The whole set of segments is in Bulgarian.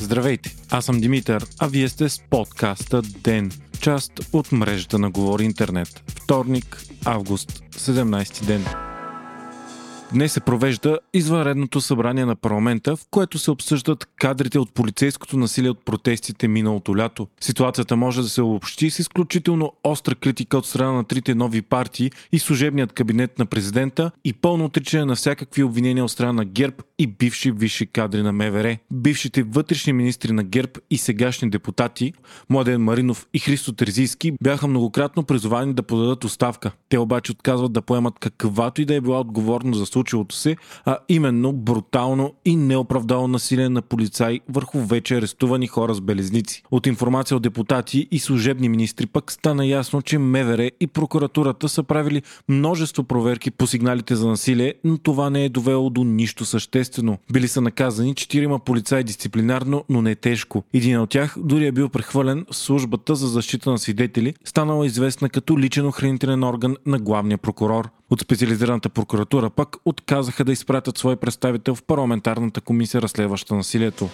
Здравейте, аз съм Димитър, а вие сте с подкаста ДЕН, част от мрежата на Говори Интернет. Вторник, август, 17 ден. Днес се провежда извънредното събрание на парламента, в което се обсъждат кадрите от полицейското насилие от протестите миналото лято. Ситуацията може да се обобщи с изключително остра критика от страна на трите нови партии и служебният кабинет на президента и пълно отричане на всякакви обвинения от страна на ГЕРБ и бивши висши кадри на МВР. Бившите вътрешни министри на ГЕРБ и сегашни депутати, Младен Маринов и Христо Терзийски, бяха многократно призовани да подадат оставка. Те обаче отказват да поемат каквато и да е била отговорност за случилото се, а именно брутално и неоправдано насилие на полицаи върху вече арестувани хора с белезници. От информация от депутати и служебни министри пък стана ясно, че МВР и прокуратурата са правили множество проверки по сигналите за насилие, но това не е довело до нищо съществено. Били са наказани четирима полицаи дисциплинарно, но не тежко. Един от тях дори е бил прехвърлен в службата за защита на свидетели, станала известна като личен охранителен орган на главния прокурор. От специализираната прокуратура пък отказаха да изпратят свой представител в парламентарната комисия, разследваща насилието.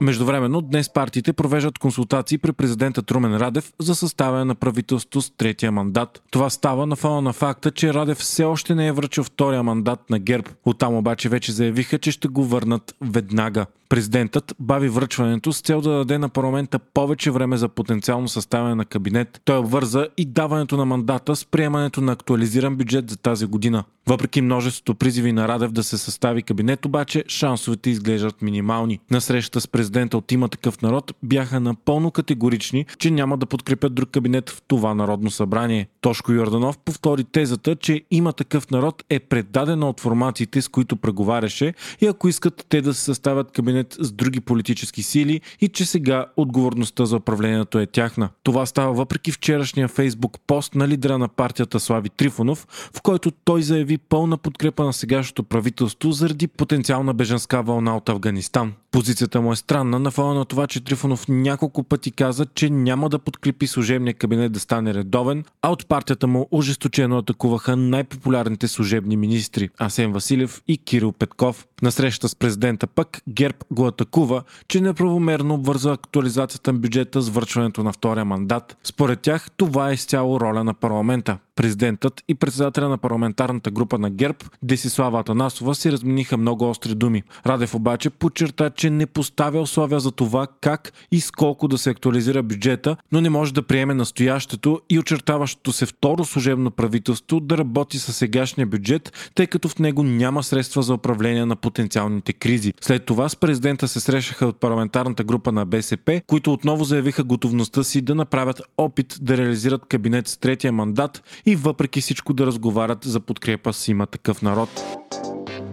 Междувременно, днес партиите провеждат консултации при президента Трумен Радев за съставяне на правителство с третия мандат. Това става на фона на факта, че Радев все още не е връчил втория мандат на ГЕРБ. Оттам обаче вече заявиха, че ще го върнат веднага. Президентът бави връчването с цел да даде на парламента повече време за потенциално съставяне на кабинет. Той обвърза и даването на мандата с приемането на актуализиран бюджет за тази година. Въпреки множеството призиви на Радев да се състави кабинет, обаче шансовете изглеждат минимални. На среща с президента от има такъв народ бяха напълно категорични, че няма да подкрепят друг кабинет в това народно събрание. Тошко Йорданов повтори тезата, че има такъв народ е предадена от формациите, с които преговаряше и ако искат те да се съставят кабинет с други политически сили и че сега отговорността за управлението е тяхна. Това става въпреки вчерашния фейсбук пост на лидера на партията Слави Трифонов, в който той заяви пълна подкрепа на сегашното правителство заради потенциална беженска вълна от Афганистан. Позицията му е странна на фона на това, че Трифонов няколко пъти каза, че няма да подкрепи служебния кабинет да стане редовен, а от партията му ожесточено атакуваха най-популярните служебни министри Асен Василев и Кирил Петков. На среща с президента пък ГЕРБ го атакува, че неправомерно обвързва актуализацията на бюджета с вършването на втория мандат. Според тях това е изцяло роля на парламента. Президентът и председателя на парламентарната група на ГЕРБ Десислава Атанасова си размениха много остри думи. Радев обаче подчерта, че не поставя условия за това как и с колко да се актуализира бюджета, но не може да приеме настоящето и очертаващото се второ служебно правителство да работи с сегашния бюджет, тъй като в него няма средства за управление на потенциалните кризи. След това с президента се срещаха от парламентарната група на БСП, които отново заявиха готовността си да направят опит да реализират кабинет с третия мандат и въпреки всичко да разговарят за подкрепа с има такъв народ.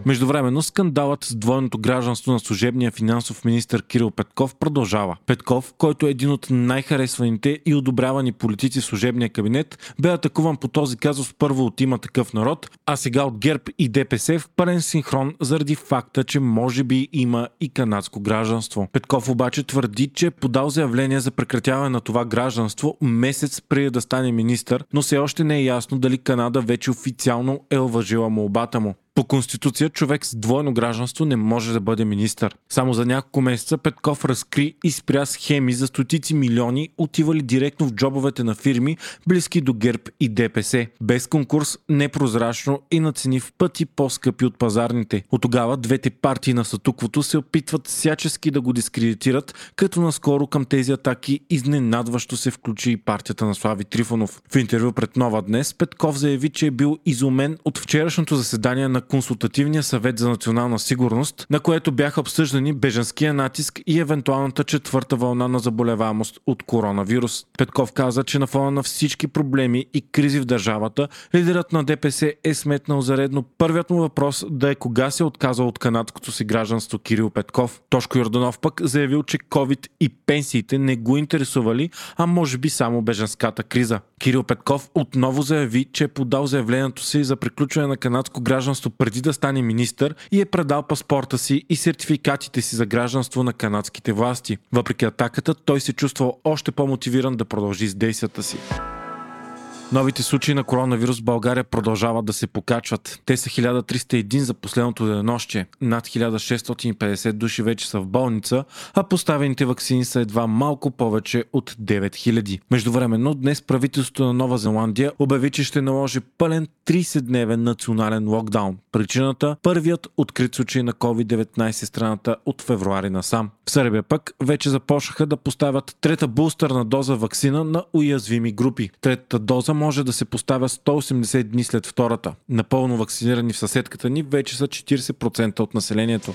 Междувременно скандалът с двойното гражданство на служебния финансов министр Кирил Петков продължава. Петков, който е един от най-харесваните и одобрявани политици в служебния кабинет, бе атакуван по този казус първо от има такъв народ, а сега от ГЕРБ и ДПС в пълен синхрон заради факта, че може би има и канадско гражданство. Петков обаче твърди, че е подал заявление за прекратяване на това гражданство месец преди да стане министър, но все още не е ясно дали Канада вече официално е уважила молбата му. По Конституция човек с двойно гражданство не може да бъде министър. Само за няколко месеца Петков разкри и спря схеми за стотици милиони, отивали директно в джобовете на фирми, близки до ГЕРБ и ДПС. Без конкурс, непрозрачно и на цени в пъти по-скъпи от пазарните. От тогава двете партии на статуквото се опитват всячески да го дискредитират, като наскоро към тези атаки изненадващо се включи и партията на Слави Трифонов. В интервю пред Нова днес Петков заяви, че е бил изумен от вчерашното заседание на Консултативния съвет за национална сигурност, на което бяха обсъждани бежанския натиск и евентуалната четвърта вълна на заболеваемост от коронавирус. Петков каза, че на фона на всички проблеми и кризи в държавата, лидерът на ДПС е сметнал за редно първият му въпрос да е кога се е отказал от канадското си гражданство Кирил Петков. Тошко Йорданов пък заявил, че COVID и пенсиите не го интересували, а може би само бежанската криза. Кирил Петков отново заяви, че е подал заявлението си за приключване на канадско гражданство преди да стане министър и е предал паспорта си и сертификатите си за гражданство на канадските власти. Въпреки атаката, той се чувствал още по-мотивиран да продължи с действията си. Новите случаи на коронавирус в България продължават да се покачват. Те са 1301 за последното денонощие. Над 1650 души вече са в болница, а поставените вакцини са едва малко повече от 9000. Междувременно днес правителството на Нова Зеландия обяви, че ще наложи пълен 30-дневен национален локдаун. Причината – първият открит случай на COVID-19 страната от февруари насам. В Сърбия пък вече започнаха да поставят трета бустерна доза вакцина на уязвими групи. Третата доза може да се поставя 180 дни след втората. Напълно вакцинирани в съседката ни вече са 40% от населението.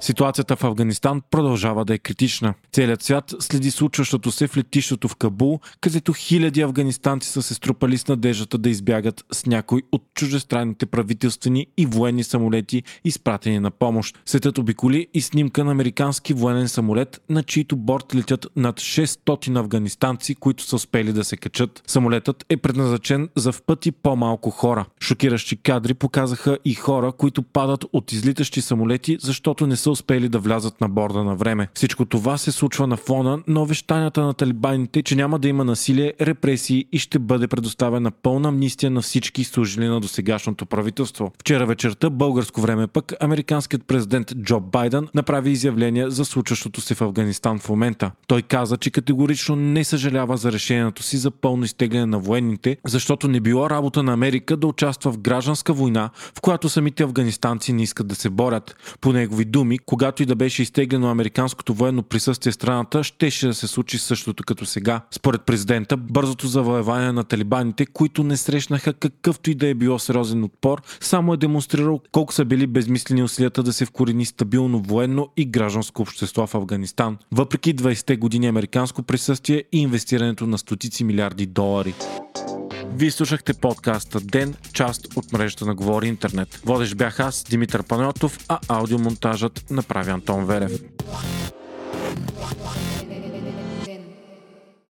Ситуацията в Афганистан продължава да е критична. Целият свят следи случващото се в летището в Кабул, където хиляди афганистанци са се струпали с надеждата да избягат с някой от чужестранните правителствени и военни самолети, изпратени на помощ. Светът обиколи и снимка на американски военен самолет, на чийто борт летят над 600 афганистанци, които са успели да се качат. Самолетът е предназначен за в пъти по-малко хора. Шокиращи кадри показаха и хора, които падат от излитащи самолети, защото не са успели да влязат на борда на време. Всичко това се случва на фона на обещанията на талибаните, че няма да има насилие, репресии и ще бъде предоставена пълна амнистия на всички служили на досегашното правителство. Вчера вечерта, българско време пък, американският президент Джо Байден направи изявление за случващото се в Афганистан в момента. Той каза, че категорично не съжалява за решението си за пълно изтегляне на военните, защото не било работа на Америка да участва в гражданска война, в която самите афганистанци не искат да се борят. По негови думи, когато и да беше изтеглено американското военно присъствие в страната, щеше да се случи същото като сега. Според президента, бързото завоевание на талибаните, които не срещнаха какъвто и да е било сериозен отпор, само е демонстрирал колко са били безмислени усилията да се вкорени стабилно военно и гражданско общество в Афганистан. Въпреки 20-те години американско присъствие и инвестирането на стотици милиарди долари. Вие слушахте подкаста Ден, част от мрежата на Говори Интернет. Водещ бях аз, Димитър Панайотов, а аудиомонтажът направи Антон Верев.